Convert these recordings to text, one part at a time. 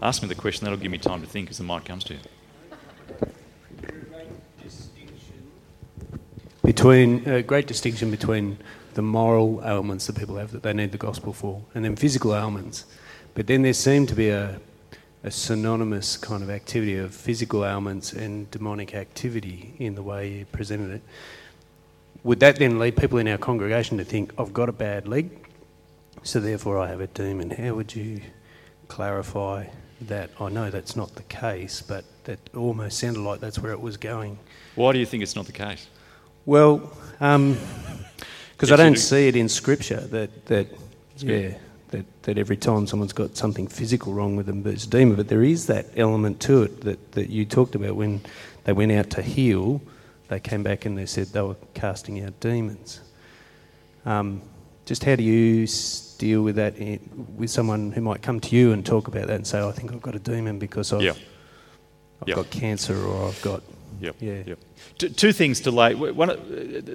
Ask me the question, that'll give me time to think as the mic comes to you. Between a great distinction between the moral ailments that people have that they need the gospel for, and then physical ailments. But then there seemed to be a, a synonymous kind of activity of physical ailments and demonic activity in the way you presented it. Would that then lead people in our congregation to think, I've got a bad leg, so therefore I have a demon? How would you clarify that? I know that's not the case, but that almost sounded like that's where it was going. Why do you think it's not the case? Well, because I don't see it in Scripture that that yeah that, that every time someone's got something physical wrong with them, it's a demon. But there is that element to it that, that you talked about when they went out to heal. They came back and they said they were casting out demons. Um, just how do you deal with that in, with someone who might come to you and talk about that and say, "I think I've got a demon because I've, Yeah. I've Yeah. got cancer or I've got Yep. Yeah. Yep. T- two things to lay. One, uh,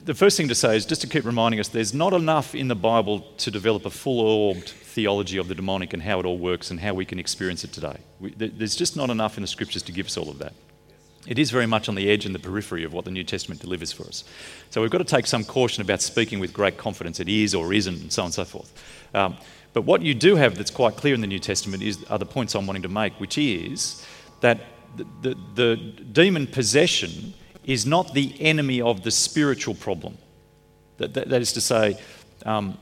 the first thing to say is just to keep reminding us there's not enough in the Bible to develop a full orbed theology of the demonic and how it all works and how we can experience it today. We, there's just not enough in the scriptures to give us all of that. It is very much on the edge and the periphery of what the New Testament delivers for us. So we've got to take some caution about speaking with great confidence it is or isn't, and so on and so forth. Um, but what you do have that's quite clear in the New Testament is, are the points I'm wanting to make, which is that the, the, the demon possession is not the enemy of the spiritual problem. That, that, that is to say, um,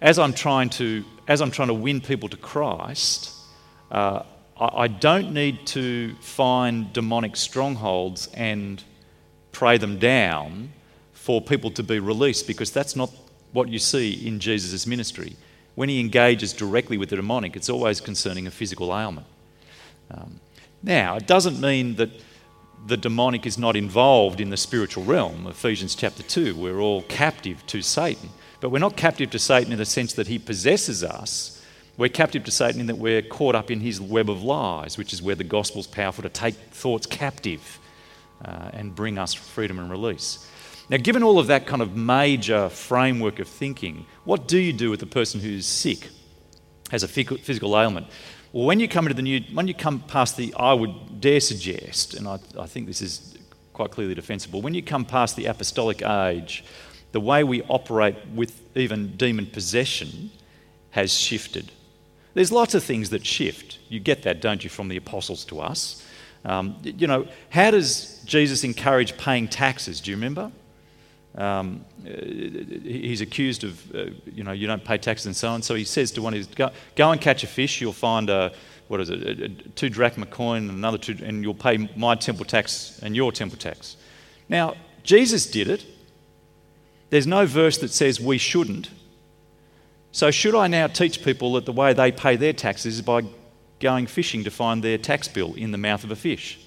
as I'm trying to as I'm trying to win people to Christ, uh, I, don't need to find demonic strongholds and pray them down for people to be released because that's not what you see in Jesus' ministry. When he engages directly with the demonic, it's always concerning a physical ailment. Um, now, it doesn't mean that the demonic is not involved in the spiritual realm. Ephesians chapter 2, we're all captive to Satan. But we're not captive to Satan in the sense that he possesses us. We're captive to Satan in that we're caught up in his web of lies, which is where the gospel's powerful to take thoughts captive uh, and bring us freedom and release. Now, given all of that kind of major framework of thinking, what do you do with a person who's sick, has a physical ailment? Well, when you come into the new, when you come past the, I would dare suggest, and I, I think this is quite clearly defensible, when you come past the apostolic age, the way we operate with even demon possession has shifted. There's lots of things that shift. You get that, don't you, from the apostles to us? Um, you know, how does Jesus encourage paying taxes? Do you remember? Um, uh, he's accused of, uh, you know, you don't pay taxes and so on. So he says to one of his, go, go and catch a fish. You'll find a, what is it, a, a two drachma coin and another two, and you'll pay my temple tax and your temple tax. Now, Jesus did it. There's no verse that says we shouldn't. So, should I now teach people that the way they pay their taxes is by going fishing to find their tax bill in the mouth of a fish?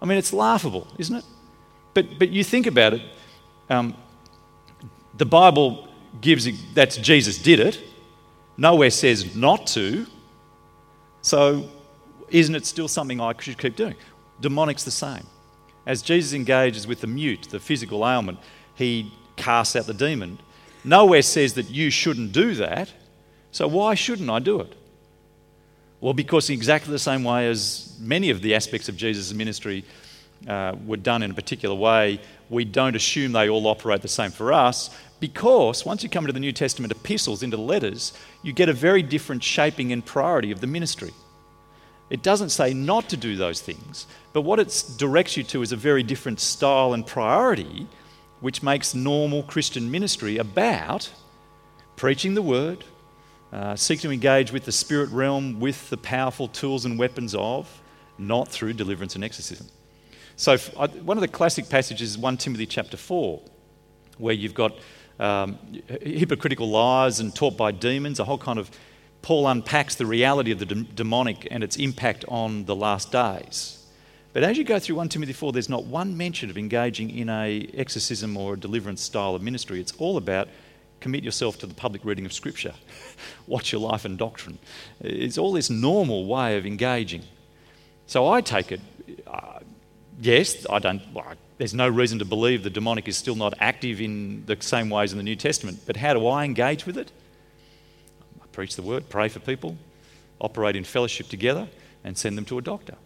I mean, it's laughable, isn't it? But, but you think about it, um, the Bible gives that Jesus did it, nowhere says not to. So, isn't it still something I should keep doing? Demonic's the same. As Jesus engages with the mute, the physical ailment, he casts out the demon. Nowhere says that you shouldn't do that. So, why shouldn't I do it? Well, because in exactly the same way as many of the aspects of Jesus' ministry uh, were done in a particular way, we don't assume they all operate the same for us because once you come into the New Testament epistles, into the letters, you get a very different shaping and priority of the ministry. It doesn't say not to do those things, but what it directs you to is a very different style and priority, which makes normal Christian ministry about preaching the word, uh, seeking to engage with the spirit realm with the powerful tools and weapons of, not through deliverance and exorcism. So, one of the classic passages is 1 Timothy chapter 4, where you've got um, hypocritical lies and taught by demons, a whole kind of Paul unpacks the reality of the dem- demonic and its impact on the last days. But as you go through 1 Timothy 4, there's not one mention of engaging in a exorcism or a deliverance style of ministry. It's all about commit yourself to the public reading of Scripture, watch your life and doctrine. It's all this normal way of engaging. So I take it, uh, yes, I don't. well, There's no reason to believe the demonic is still not active in the same ways in the New Testament. But how do I engage with it? I preach the word, pray for people, operate in fellowship together, and send them to a doctor.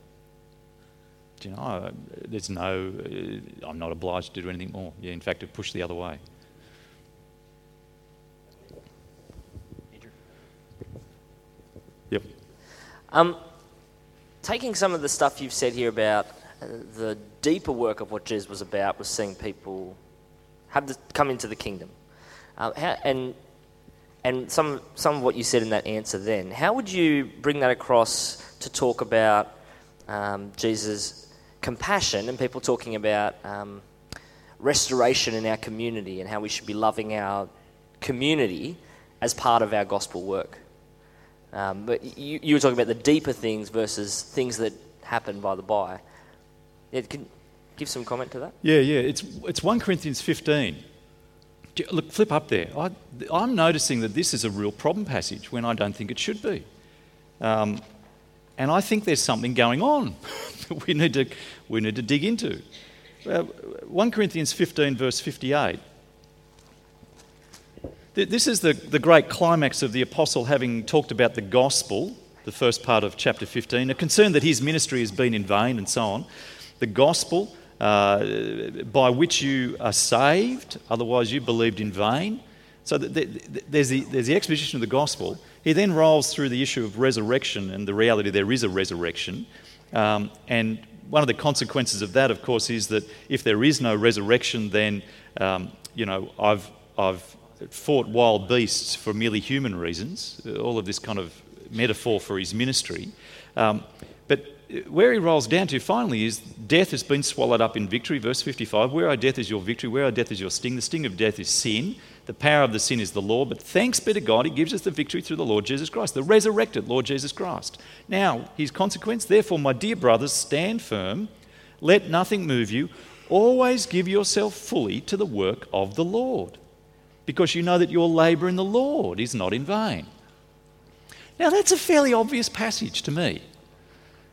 You know, uh, there's no, uh, I'm not obliged to do anything more. Yeah, in fact, it pushed the other way. Andrew. Yep. Um, taking some of the stuff you've said here about uh, the deeper work of what Jesus was about was seeing people have to come into the kingdom. Uh, how, and and some, some of what you said in that answer then, how would you bring that across to talk about um, Jesus' compassion and people talking about um, restoration in our community and how we should be loving our community as part of our gospel work? Um, but you, you, were talking about the deeper things versus things that happen by the by. Yeah, can give some comment to that? Yeah, yeah. It's, it's 1 Corinthians 15. Look, flip up there. I, am noticing that this is a real problem passage when I don't think it should be. Um, and I think there's something going on that we need to, we need to dig into. Uh, 1 Corinthians 15, verse 58. This is the, the great climax of the apostle having talked about the gospel, the first part of chapter 15, a concern that his ministry has been in vain and so on. The gospel, uh, by which you are saved, otherwise you believed in vain. So there's the, there's the exposition of the gospel. He then rolls through the issue of resurrection and the reality there is a resurrection. Um, and one of the consequences of that, of course, is that if there is no resurrection, then, um, you know, I've, I've fought wild beasts for merely human reasons, all of this kind of metaphor for his ministry. Um, but where he rolls down to finally is death has been swallowed up in victory. Verse 55 Where, O death, is your victory? Where, O death, is your sting? The sting of death is sin. The power of the sin is the law. But thanks be to God, He gives us the victory through the Lord Jesus Christ, the resurrected Lord Jesus Christ. Now, His consequence, therefore, my dear brothers, stand firm. Let nothing move you. Always give yourself fully to the work of the Lord, because you know that your labour in the Lord is not in vain. Now, that's a fairly obvious passage to me.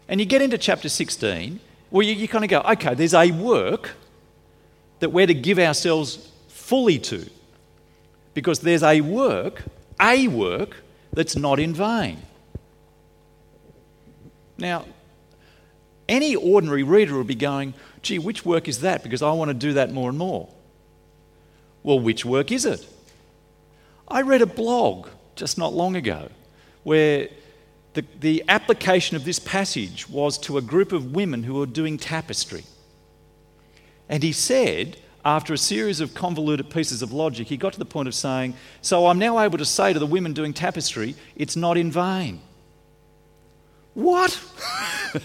And you get into chapter 16, where you, you kind of go, okay, there's a work that we're to give ourselves fully to. Because there's a work, a work, that's not in vain. Now, any ordinary reader will be going, gee, which work is that? Because I want to do that more and more. Well, which work is it? I read a blog just not long ago where the, the application of this passage was to a group of women who were doing tapestry. And he said, after a series of convoluted pieces of logic, he got to the point of saying, So I'm now able to say to the women doing tapestry, it's not in vain. What?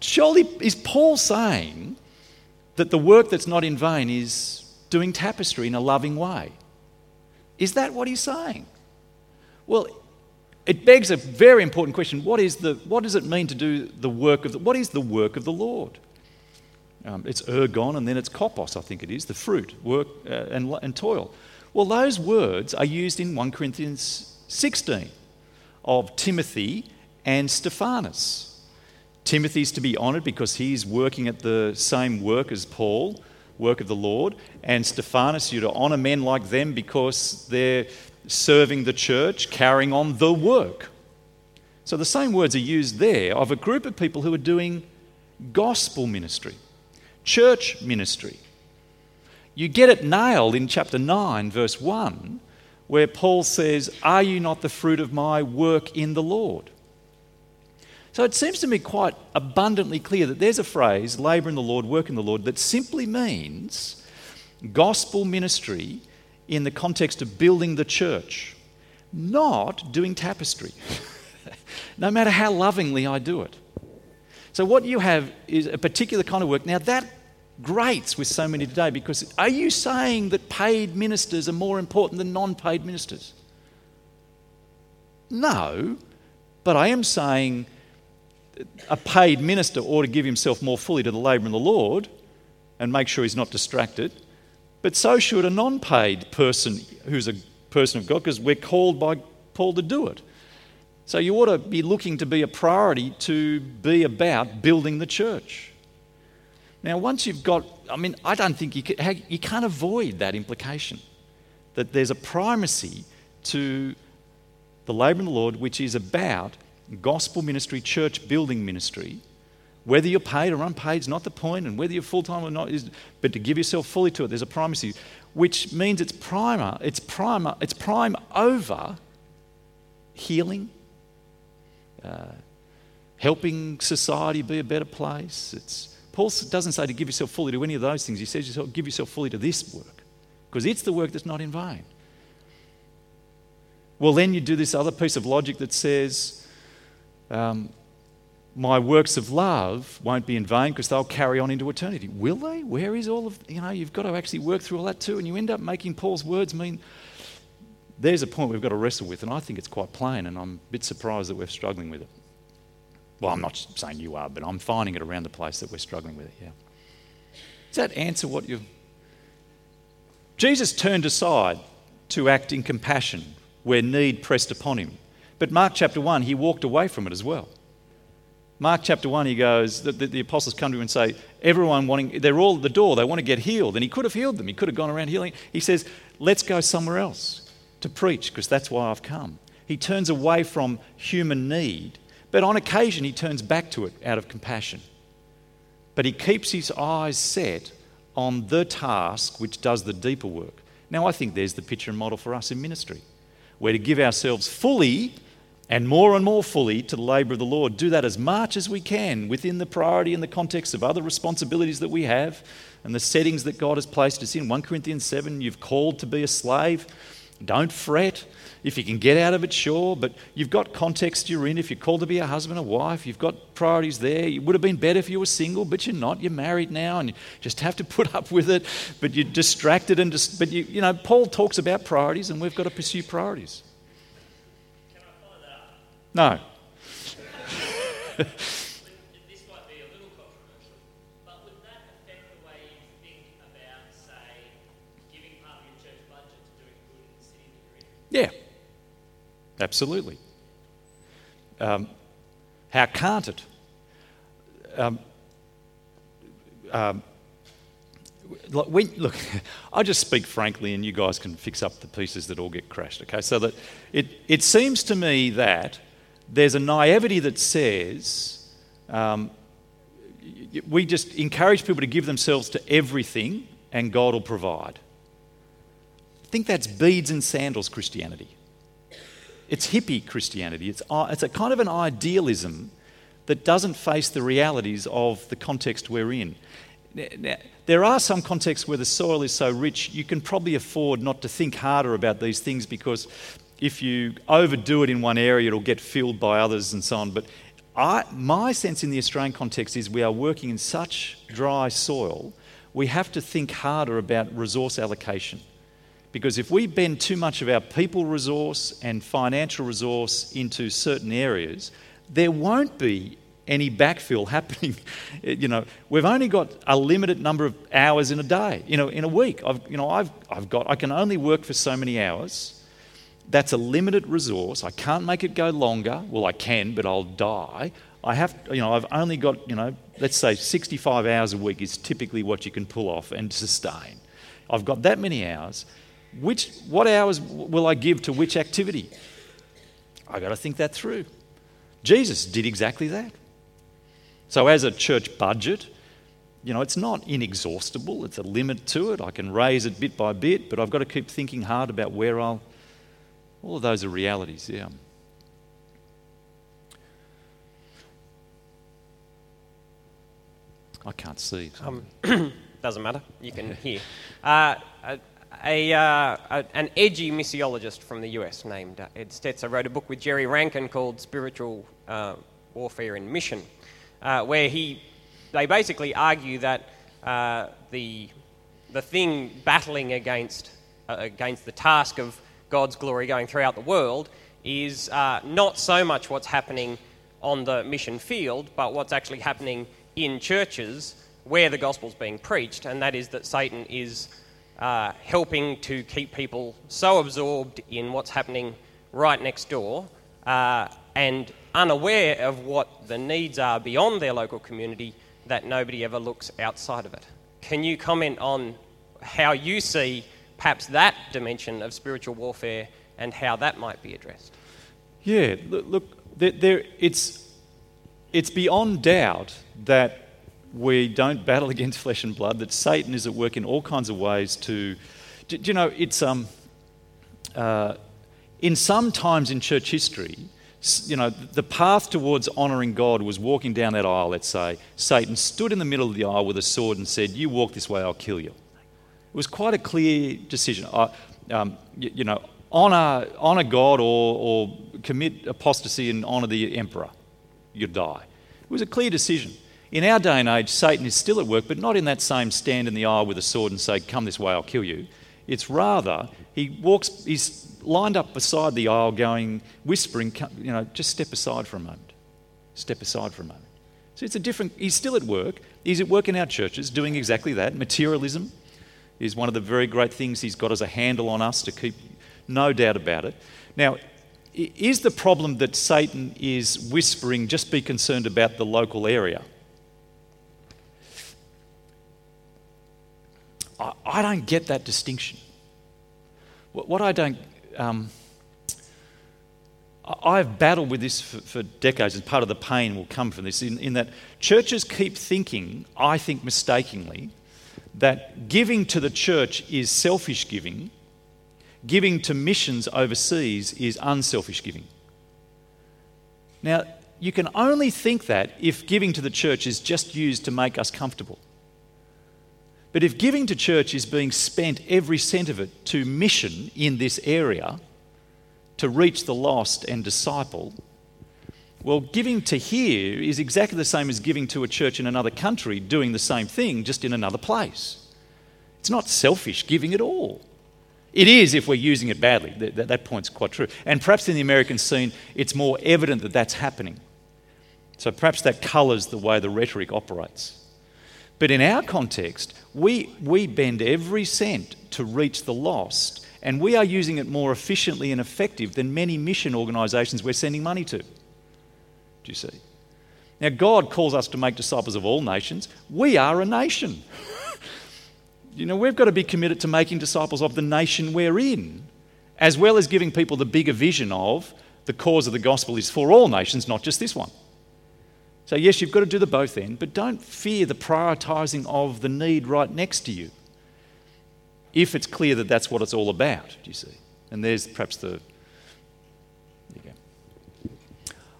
Surely is Paul saying that the work that's not in vain is doing tapestry in a loving way? Is that what he's saying? Well, it begs a very important question. What, is the, what does it mean to do the work of the, what is the work of the Lord? Um, it's ergon and then it's kopos, I think it is, the fruit, work uh, and, and toil. Well, those words are used in 1 Corinthians 16 of Timothy and Stephanas. Timothy's to be honoured because he's working at the same work as Paul, work of the Lord, and Stephanas, you're to honour men like them because they're serving the church, carrying on the work. So the same words are used there of a group of people who are doing gospel ministry, church ministry. You get it nailed in chapter 9, verse 1, where Paul says, Are you not the fruit of my work in the Lord? So it seems to me quite abundantly clear that there's a phrase, labour in the Lord, work in the Lord, that simply means gospel ministry in the context of building the church, not doing tapestry, no matter how lovingly I do it. So, what you have is a particular kind of work. Now, that grates with so many today because are you saying that paid ministers are more important than non paid ministers? No, but I am saying a paid minister ought to give himself more fully to the labour of the Lord and make sure he's not distracted but so should a non paid person who's a person of God, because we're called by Paul to do it. So you ought to be looking to be a priority to be about building the church. Now, once you've got, I mean, I don't think you can, you can't avoid that implication that there's a primacy to the labour in the Lord, which is about gospel ministry, church building ministry, whether you're paid or unpaid is not the point, and whether you're full time or not is, but to give yourself fully to it. There's a primacy, which means it's primer, it's primer, it's prime over healing, uh, helping society be a better place. It's Paul doesn't say to give yourself fully to any of those things. He says yourself, give yourself fully to this work, because it's the work that's not in vain. Well, then you do this other piece of logic that says, um, my works of love won't be in vain because they'll carry on into eternity. Will they? Where is all of, you know, you've got to actually work through all that too. And you end up making Paul's words mean there's a point we've got to wrestle with. And I think it's quite plain. And I'm a bit surprised that we're struggling with it. Well, I'm not saying you are, but I'm finding it around the place that we're struggling with it, yeah. Does that answer what you. Jesus turned aside to act in compassion where need pressed upon him. But Mark chapter 1, he walked away from it as well. Mark chapter 1, he goes, the, the, the, apostles come to him and say, everyone wanting, they're all at the door, they want to get healed. And he could have healed them, he could have gone around healing. He says, let's go somewhere else to preach because that's why I've come. He turns away from human need, but on occasion he turns back to it out of compassion. But he keeps his eyes set on the task which does the deeper work. Now, I think there's the picture and model for us in ministry. We're to give ourselves fully and more and more fully to the labour of the Lord. Do that as much as we can within the priority and the context of other responsibilities that we have and the settings that God has placed us in. 1 Corinthians 7, you've called to be a slave. Don't fret. If you can get out of it, sure, but you've got context you're in. If you're called to be a husband a wife, you've got priorities there. It would have been better if you were single, but you're not. You're married now and you just have to put up with it, but you're distracted and just, but you, you know, Paul talks about priorities and we've got to pursue priorities. can i follow that No. absolutely. Um, how can't it? Um, um, we, look, I just speak frankly, and you guys can fix up the pieces that all get crashed. Okay, so that it, it seems to me that there's a naivety that says um, we just encourage people to give themselves to everything and God will provide. I think that's beads and sandals Christianity. It's hippie Christianity. It's, uh, it's a kind of an idealism that doesn't face the realities of the context we're in. Now, there are some contexts where the soil is so rich, you can probably afford not to think harder about these things because if you overdo it in one area, it'll get filled by others and so on. But I, my sense in the Australian context is we are working in such dry soil, we have to think harder about resource allocation. Because if we bend too much of our people resource and financial resource into certain areas, there won't be any backfill happening. you know, we've only got a limited number of hours in a day, you know, in a week. I've, you know, I've, I've got, I can only work for so many hours. That's a limited resource. I can't make it go longer. Well, I can, but I'll die. I have, you know, I've only got, you know, let's say 65 hours a week is typically what you can pull off and sustain. I've got that many hours. Which, what hours will I give to which activity? I've got to think that through. Jesus did exactly that. So, as a church budget, you know, it's not inexhaustible, it's a limit to it. I can raise it bit by bit, but I've got to keep thinking hard about where I'll all of those are realities, yeah. I can't see. Um, doesn't matter. You can hear. Uh, a, a, uh, an edgy missiologist from the US named uh, Ed Stetzer wrote a book with Jerry Rankin called Spiritual uh, Warfare in Mission, uh, where he they basically argue that uh, the the thing battling against against the task of God's glory going throughout the world is uh, not so much what's happening on the mission field, but what's actually happening in churches where the gospel's being preached, and that is that Satan is uh, helping to keep people so absorbed in what's happening right next door uh, and unaware of what the needs are beyond their local community that nobody ever looks outside of it. Can you comment on how you see perhaps that dimension of spiritual warfare and how that might be addressed. Yeah, look, look there, there, it's, it's beyond doubt that we don't battle against flesh and blood, that Satan is at work in all kinds of ways to. Do, do you know, it's. Um, uh, in some times in church history, you know, the path towards honouring God was walking down that aisle, let's say. Satan stood in the middle of the aisle with a sword and said, You walk this way, I'll kill you. It was quite a clear decision. Uh, um, you, you, know, honour, honour God or, or commit apostasy and honour the emperor. You die. It was a clear decision. In our day and age, Satan is still at work, but not in that same stand in the aisle with a sword and say, Come this way, I'll kill you. It's rather, he walks, he's lined up beside the aisle going, whispering, you know, just step aside for a moment. Step aside for a moment. So it's a different, he's still at work. He's at work in our churches doing exactly that. Materialism is one of the very great things he's got as a handle on us to keep, no doubt about it. Now, is the problem that Satan is whispering, just be concerned about the local area? I, I don't get that distinction. What, what I don't um, I've battled with this for, for, decades, and part of the pain will come from this, in, in that churches keep thinking, I think mistakenly, that giving to the church is selfish giving, giving to missions overseas is unselfish giving. Now, you can only think that if giving to the church is just used to make us comfortable. But if giving to church is being spent, every cent of it, to mission in this area, to reach the lost and disciple, well, giving to here is exactly the same as giving to a church in another country doing the same thing, just in another place. It's not selfish giving at all. It is if we're using it badly. That, that, point's quite true. And perhaps in the American scene, it's more evident that that's happening. So perhaps that colours the way the rhetoric operates. But in our context, we, we bend every cent to reach the lost, and we are using it more efficiently and effective than many mission organisations we're sending money to. Do you see? Now, God calls us to make disciples of all nations. We are a nation. you know, we've got to be committed to making disciples of the nation we're in, as well as giving people the bigger vision of the cause of the gospel is for all nations, not just this one. So, yes, you've got to do the both end, but don't fear the prioritising of the need right next to you if it's clear that that's what it's all about, do you see? And there's perhaps the.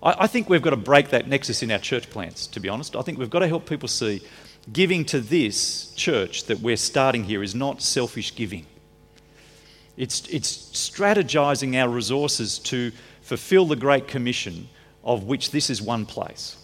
I, I think we've got to break that nexus in our church plans, to be honest. I think we've got to help people see giving to this church that we're starting here is not selfish giving. It's, it's strategizing our resources to fulfill the Great Commission, of which this is one place.